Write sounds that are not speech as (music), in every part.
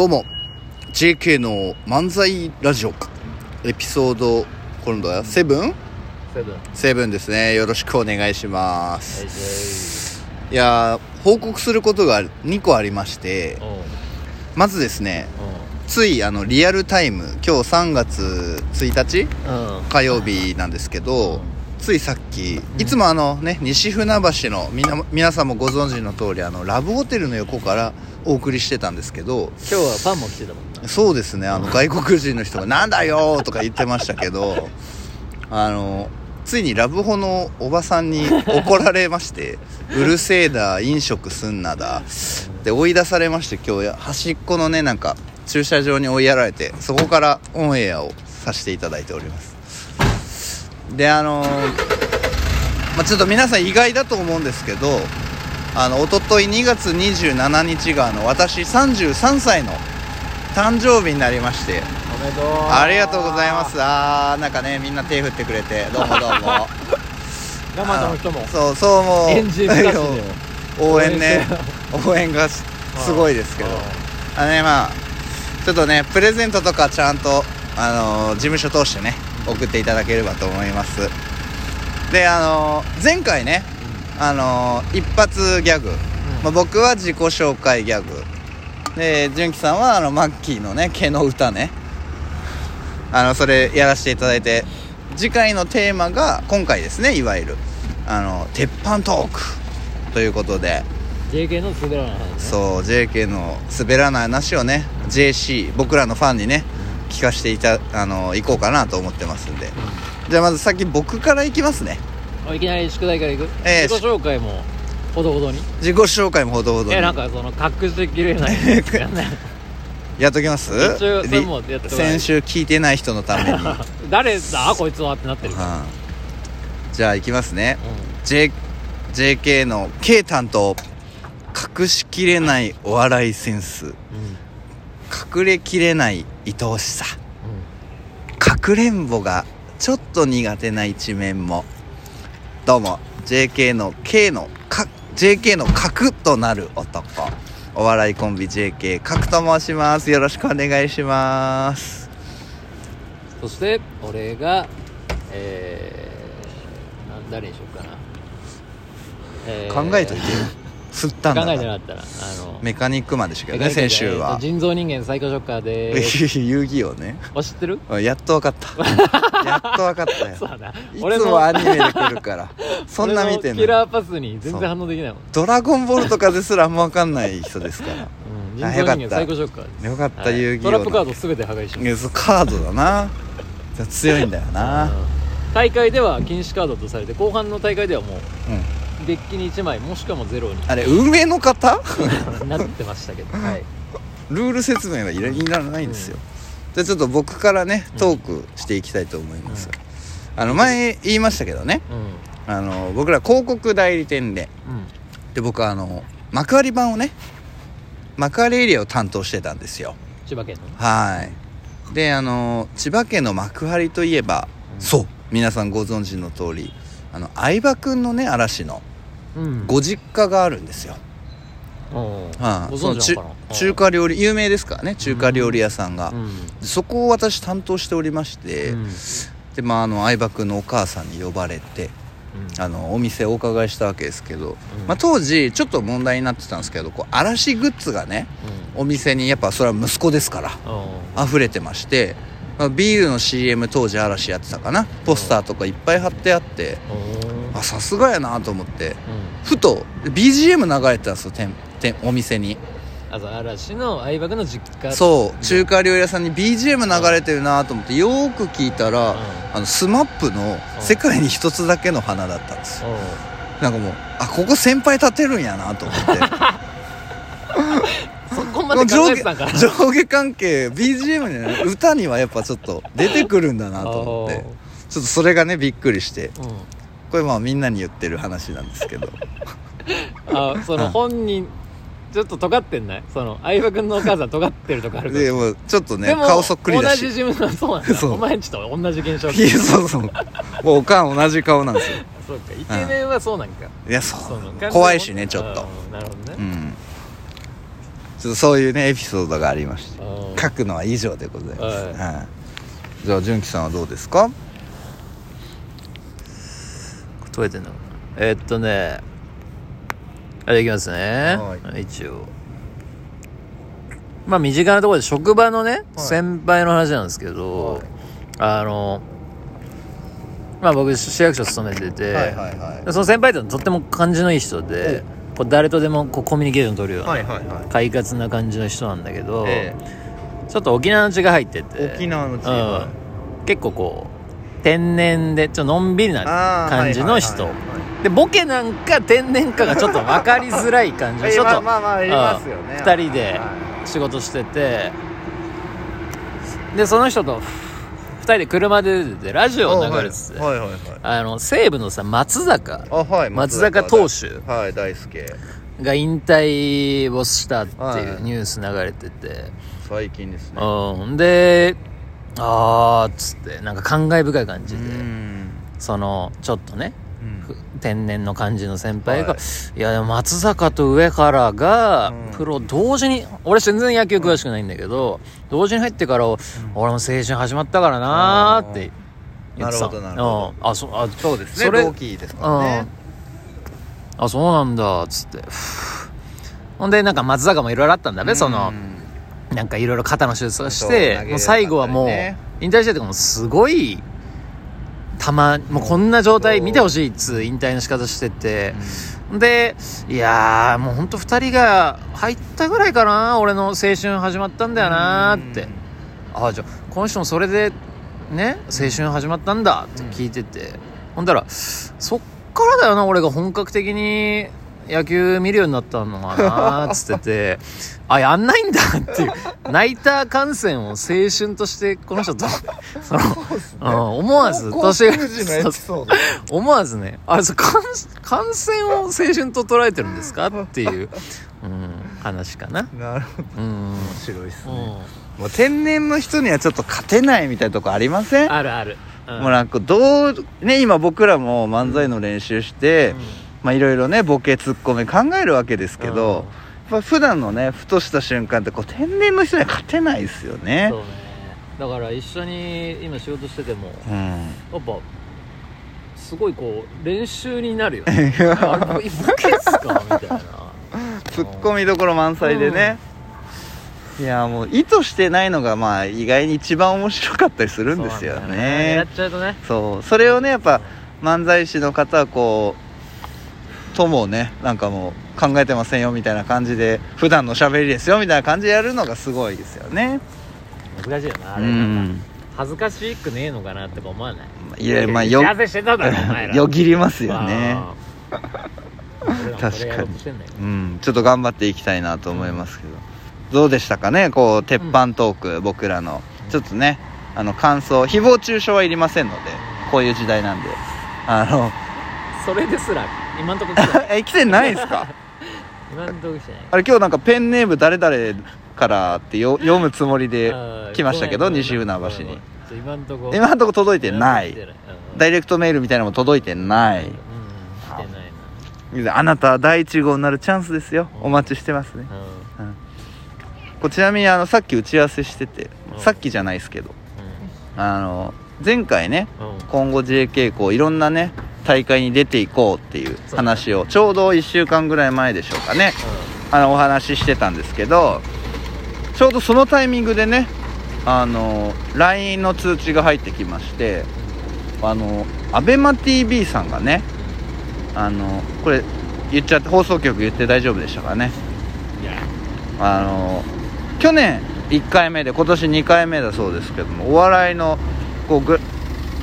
どうも。JK の漫才ラジオエピソード今度はセブン？セブン。セブンですね。よろしくお願いしまはいすいやー報告することが2個ありまして。まずですねついあのリアルタイム今日3月1日？うん。火曜日なんですけどついさっきいつもあのね西船橋のみんな皆さんもご存知の通りあのラブホテルの横からお送りしてたんですけど今日はファンも来てたもんなそうですねあの外国人の人が「なんだよ!」とか言ってましたけど (laughs) あのついにラブホのおばさんに怒られまして「(laughs) うるせえだ飲食すんなだ」で追い出されまして今日や端っこのねなんか駐車場に追いやられてそこからオンエアをさせていただいておりますであのまあ、ちょっと皆さん意外だと思うんですけどあの一昨日2月27日があの私33歳の誕生日になりまして。おめでとう。ありがとうございます。あーなんかねみんな手振ってくれて。どうもどうも。(laughs) ガマの人も。あそうそうもう。(laughs) 応援ね。応援がすすごいですけど。あのねまあちょっとねプレゼントとかちゃんとあの事務所通してね送っていただければと思います。であの前回ねあの一発ギャグ、まあ、僕は自己紹介ギャグ。で純喜さんはあのマッキーのね毛の歌ね。あのそれやらせていただいて。次回のテーマが今回ですねいわゆるあの鉄板トーク。ということで。JK の滑らない話ね。そう JK の滑らない話をね JC 僕らのファンにね聞かせていたあの行こうかなと思ってますんで。じゃあまず先僕から行きますね。おいきなり宿題からいく？ええ自己紹介もほどほどに？自己紹介もほどほどに。えなんかその隠しきれないやつやんない (laughs) やっときます？一応それりもやっ先週聞いてない人のために、うん、誰だ？こいつはってなってる。からじゃあ行きますね。う J JK の K 担当。隠しきれないお笑いセンス。んうん隠れきれない愛おしさ。うかくれんぼがちょっと苦手な一面も。どうも JK の K のか JK の核となる男。お笑いコンビ JK 核と申します。よろしくお願いします。んそして俺がえー、誰にしようかな、えー考えといてよ吸ったんだ。考えてなかったら。あの。メカニックマンでしたけどね先週はえっと人造人間サイコショッカーで。ー (laughs) す遊戯王ね。お知ってる？やっと分かった。(laughs) やっと分かったよ。そうだな。いつもアニメで来るから。そんな見てん俺のキラのーパスに全然反応できないもん、ドラゴンボールとかですらあんま分かんない人ですから。うん、人あ造よかった人間サイコショッカーよかった。はい。遊戯王の。トラップカード全て破壊します。カードだな。強いんだよな。うん。大会では禁止カードとされて後半の大会ではもううんデッキに1枚もしくはもうゼロに。あれ運営の方？(laughs) なってましたけど、はい、ルール説明はいらいらないんですよ、じゃあちょっと僕からねトークしていきたいと思います、あの前言いましたけどね。うあの僕ら広告代理店で。で僕はあの幕張版をね幕張エリアを担当してたんですよ。千葉県のはい。であの千葉県の幕張といえば、うん。そう。皆さんご存知の通りあの相葉君のね嵐のうんご実家があるんですよ、うんはい、ごその中華料理有名ですからね中華料理屋さんが、うん。そこを私担当しておりまして、うん。でまああの相葉君のお母さんに呼ばれてあのお店お伺いしたわけですけど、まあ、当時ちょっと問題になってたんですけどこう嵐グッズがねお店にやっぱそれは息子ですからうん溢れてまして、まあビールの CM 当時嵐やってたかなポスターとかいっぱい貼ってあってうんあさすがやなと思って。うん。ふと BGM 流れてたんですよ店店お店に。あと嵐の相葉君の実家。そう中華料理屋さんに BGM 流れてるなと思ってよーく聞いたら、うん。あのスマップの「世界に一つだけの花」だったんですよ。うなんかもうあここ先輩立てるんやなと思って。ん (laughs) そこまで考上下上下関係 BGM にね歌にはやっぱちょっと出てくるんだなと思って。ちょっとそれがねびっくりして。うんこれまあみんなに言ってる話なんですけど。(laughs) あその本人ちょっと尖ってんない？その相葉君のお母さん尖ってるとこあるでもうちょっとねでも顔そっくりだし。同じ自分のそうなんだ。そう。お前んちと同じ現象いやそうそう。もうおかん同じ顔なんですよ。そうかイケメンはそうなんか。いやそそう怖いしねちょっと。うんなるほどね。うん。ちょっとそういうねエピソードがありまして。うん書くのは以上でございます、はい。はい。じゃあ純喜さんはどうですか？取れてんのえーっとねあれいきますね。は一応。まあ身近なところで職場のね、先輩の話なんですけど、はい。あのまあ僕市役所勤めてて、はいはいはい。でその先輩ってとっても感じのいい人で、こう誰とでもこうコミュニケーション取るような、はいはいはい。快活な感じの人なんだけど、えちょっと沖縄の血が入ってて沖縄の地うん、結構こう天然でちょっとのんびりな感じの人。でボケなんか天然かがちょっと分かりづらい感じちょっと (laughs) まあまあまねうん二人では仕事してて。でその人と二人で車で出ててラジオ流れてて、はい。はいはいあの西武のさ松坂。あはい松坂投手。はい大輔。が引退をしたってはい。いうニュース流れてて、最近ですね。うん。であーっつってなんか感慨深い感じうで、ん。そのちょっとねうん。ふ天然の感じの先輩が、はい。い、やでも松坂と上原がうん。プロ同時に、俺全然野球詳しくないんだけど、同時に入ってから、俺も青春始まったからなーって言ってた。なるほどなるほど。うん。あそあそうですね。それ同期ですからね。あそうなんだっつって。ほんでなんか松坂もいろいろあったんだね、そのうんなんかいろいろ肩の手術をしてもう最後はもう引退してとかもうすごいたまもうこんな状態見てほしいっつう引退の仕方してて、でいやーもうほんと2人が入ったぐらいかな俺の青春始まったんだよなーって、ああじゃあこの人もそれでね青春始まったんだって聞いてて、ほんだらそっからだよな俺が本格的に野球見るようになったのはなーっつってて (laughs) あやんないんだっていう。ナイター観戦を青春としてこの人と (laughs) その、うん、思わず高年が思わずねあそう観観戦を青春と捉えてるんですかっていう、(laughs) うん、話かな。なるほど。うん、面白いっすうん。ねもう天然の人にはちょっと勝てないみたいなとこありません？あるある、うん。もうなんかどうね今僕らも漫才の練習して、まあいろいろねボケツッコミ考えるわけですけど、やっぱ普段のねふとした瞬間ってこう天然の人には勝てないですよね。そうね。だから一緒に今仕事しててもうん。やっぱすごいこう練習になるよね。(laughs) あれボケっすかみたいな。ツッコミどころ満載でね、いやもう意図してないのがまあ意外に一番面白かったりするんですよそうなんだ狙ね。っちゃうとね。そう。それをねやっぱ漫才師の方はこうともねなんかもう考えてませんよみたいな感じで普段の喋りですよみたいな感じでやるのがすごいですよね。難しいよな。あうれなん。かん恥ずかしくねえのかなってか思わない？いやまあよ幸せしてただろお前ら。よぎりますよね。あ。ー俺らもそれやろうんちょっと頑張っていきたいなと思いますけど、どうでしたかねこう鉄板トーク、僕らの。ちょっとねあの感想誹謗中傷はいりませんのでこういう時代なんで。あのそれですら今んとこ来てない。(laughs) え来てないですか？(laughs) 今んとこ来てない。あれ今日なんかペンネーム誰々からってよ (laughs) 読むつもりで来ましたけど西船橋に。今んとこ。今のとこ届いてない。ダイレクトメールみたいなのも届いてない。うん。来てないなあなたは第1号になるチャンスですよ。お待ちしてますね。うん。こうちなみにあのさっき打ち合わせしててうん。さっきじゃないですけど。あの前回ね今後 JK こういろんなね大会に出ていこうっていう話をちょうど1週間ぐらい前でしょうかね。あのお話ししてたんですけどちょうどそのタイミングでねあの LINE の通知が入ってきましてあの ABEMATV さんがねあのこれ言っちゃって放送局言って大丈夫でしたかね。あの去年1回目で今年2回目だそうですけどもお笑いのこうぐ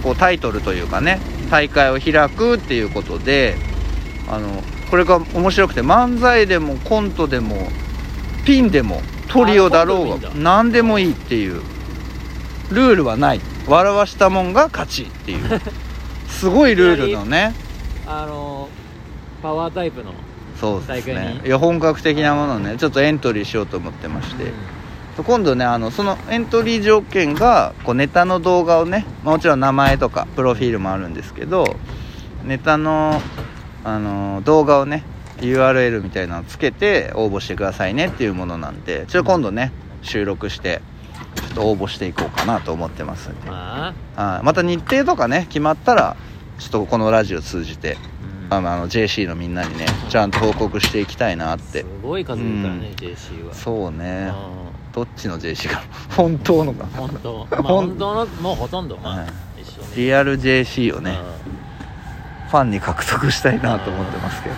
こうタイトルというかね大会を開くっていうことであのこれが面白くて漫才でもコントでもピンでもトリオだろうが何でもいいっていうルールはない。笑わしたもんが勝ちっていう。(laughs) すごいルールのね。あのパワータイプのそうですね。いや本格的なものをね。ちょっとエントリーしようと思ってまして、今度ねあのそのエントリー条件がこうネタの動画をねまあもちろん名前とかプロフィールもあるんですけどネタの、あの動画をね URL みたいなのつけて応募してくださいねっていうものなんでちょっと今度ね収録してちょっと応募していこうかなと思ってますんで。まあ。はい。また日程とかね決まったらちょっとこのラジオ通じてうん。あのあの JC のみんなにねちゃんと報告していきたいなって。すごい数いるからね、JC は。そうね。うどっちの JC が (laughs) 本当のか？ん本当。(laughs) まあ本当。のもうほとんどまあ、はい。一緒に。リアル JC をねうファンに獲得したいなと思ってますけど。ん。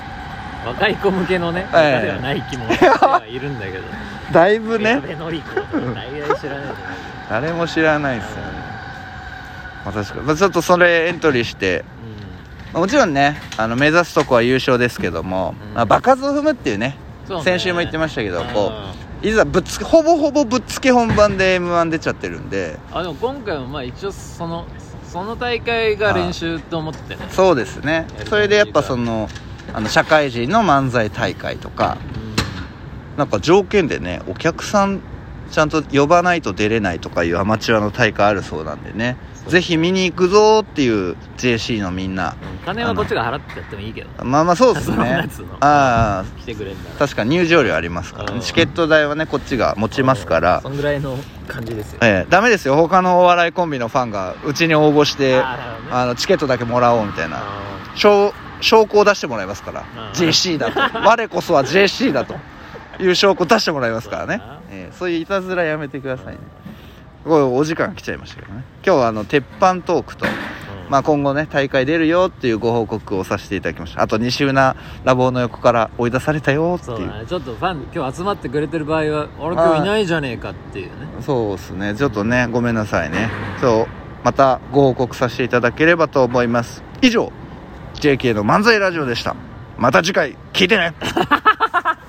若い子向けのねええ。歌ではない気もしてはいるんだけど。(laughs) だいぶね。誰も知らないですよね。まあ確かに、まあ、ちょっとそれエントリーして。もちろんねあの目指すとこは優勝ですけども、うん。まあ、場数を踏むっていうね。ね。先週も言ってましたけどこう。ういざぶっつけほぼほぼぶっつけ本番で m 1出ちゃってるんで。あでも今回もまあ一応そのその大会が練習と思ってね。そうですね。それでやっぱそのあの社会人の漫才大会とか。なんか条件でねお客さんちゃんと呼ばないと出れないとかいうアマチュアの大会あるそうなんでね。ぜひ見に行くぞーっていう JC のみんな。うん金はこっちが払ってやってもいいけどまあまあそうですね。ああ。来てくれんなら。確かに入場料ありますからうん。ねチケット代はねこっちが持ちますから。そんぐらいの感じですよ。ええ。ダメですよ。他のお笑いコンビのファンがうちに応募してね。あのチケットだけもらおうみたいな。あ証証拠を出してもらいますから。うん。JC だと。我こそは JC だという証拠出してもらいますからね。そうええそういういたずらやめてくださいね。これお時間来ちゃいましたけどね。今日はあの鉄板トークと、ーまあ、今後ね大会出るよっていうご報告をさせていただきました。あと西浦ラボの横から追い出されたよっていう。そうだね。ちょっとファン今日集まってくれてる場合は俺今日いないじゃねえかっていうね。そうですね。ちょっとねごめんなさいね。そうまたご報告させていただければと思います。以上 JK の漫才ラジオでした。また次回聞いてね (laughs)